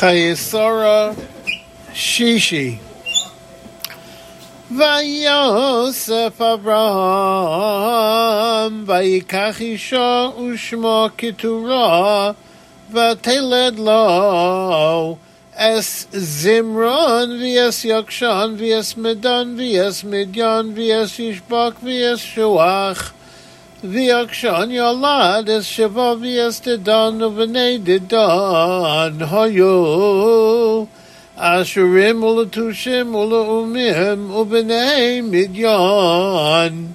Chayesora Shishi. Vayosef Abraham, Vayikach Isha Ushma Keturah, Vateled Lo, Es Zimron, Vies Yokshan, Vies Medan, Vies Midyan, Vies Yishbak, Vies Shuach, Viakshan Yolad, Es Shiva, Vies Dedan, Uvenei Dedan, Hoyo, Asherim Ulatushim Ulaumim Ubnei Midyan.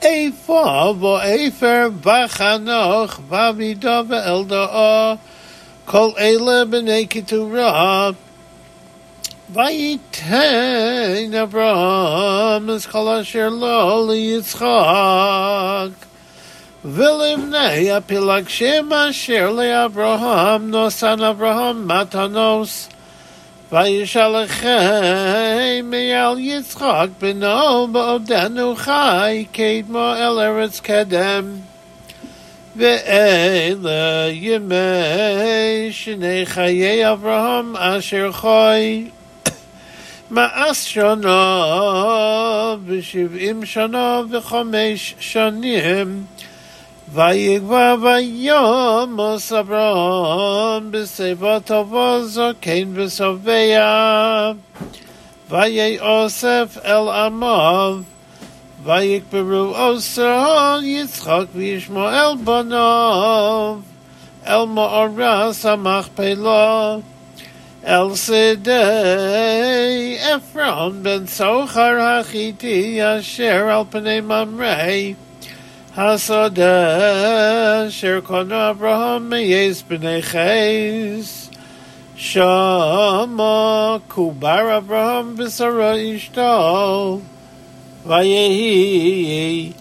Efa Efer Bachanoch Vavida Ve'elda'a Kol Eile B'nei Keturah vayt in der bram mos kolosh yer lole ytschak vil im nay אברהם מתנוס bash מעל le בנו no חי קדמו אל ארץ קדם ואלה ימי שני חיי אברהם אשר ked kedem ve asher מאס שנה ושבעים שנה וחמש שנים. ויגבה ויומוס אברהם בשיבה טובה זקן ושבע ויהי אוסף אל עמיו ויקברו אוסר יצחק וישמעאל בניו. אל מאורס המכפלה Elsidei Ephron ben Sochar Hachiti Asher al Pene Mamrei Hasoda Asher Kono Abraham Meyes Bnei Ches Shama Kubar Abraham Besara Ishto Vayehi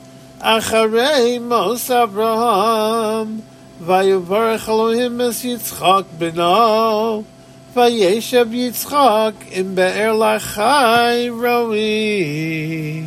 Acharei Mos Abraham Vayuvarech Elohim Es Yitzchak Beno Vayeshev Yitzchak Im Be'er Lachai Roi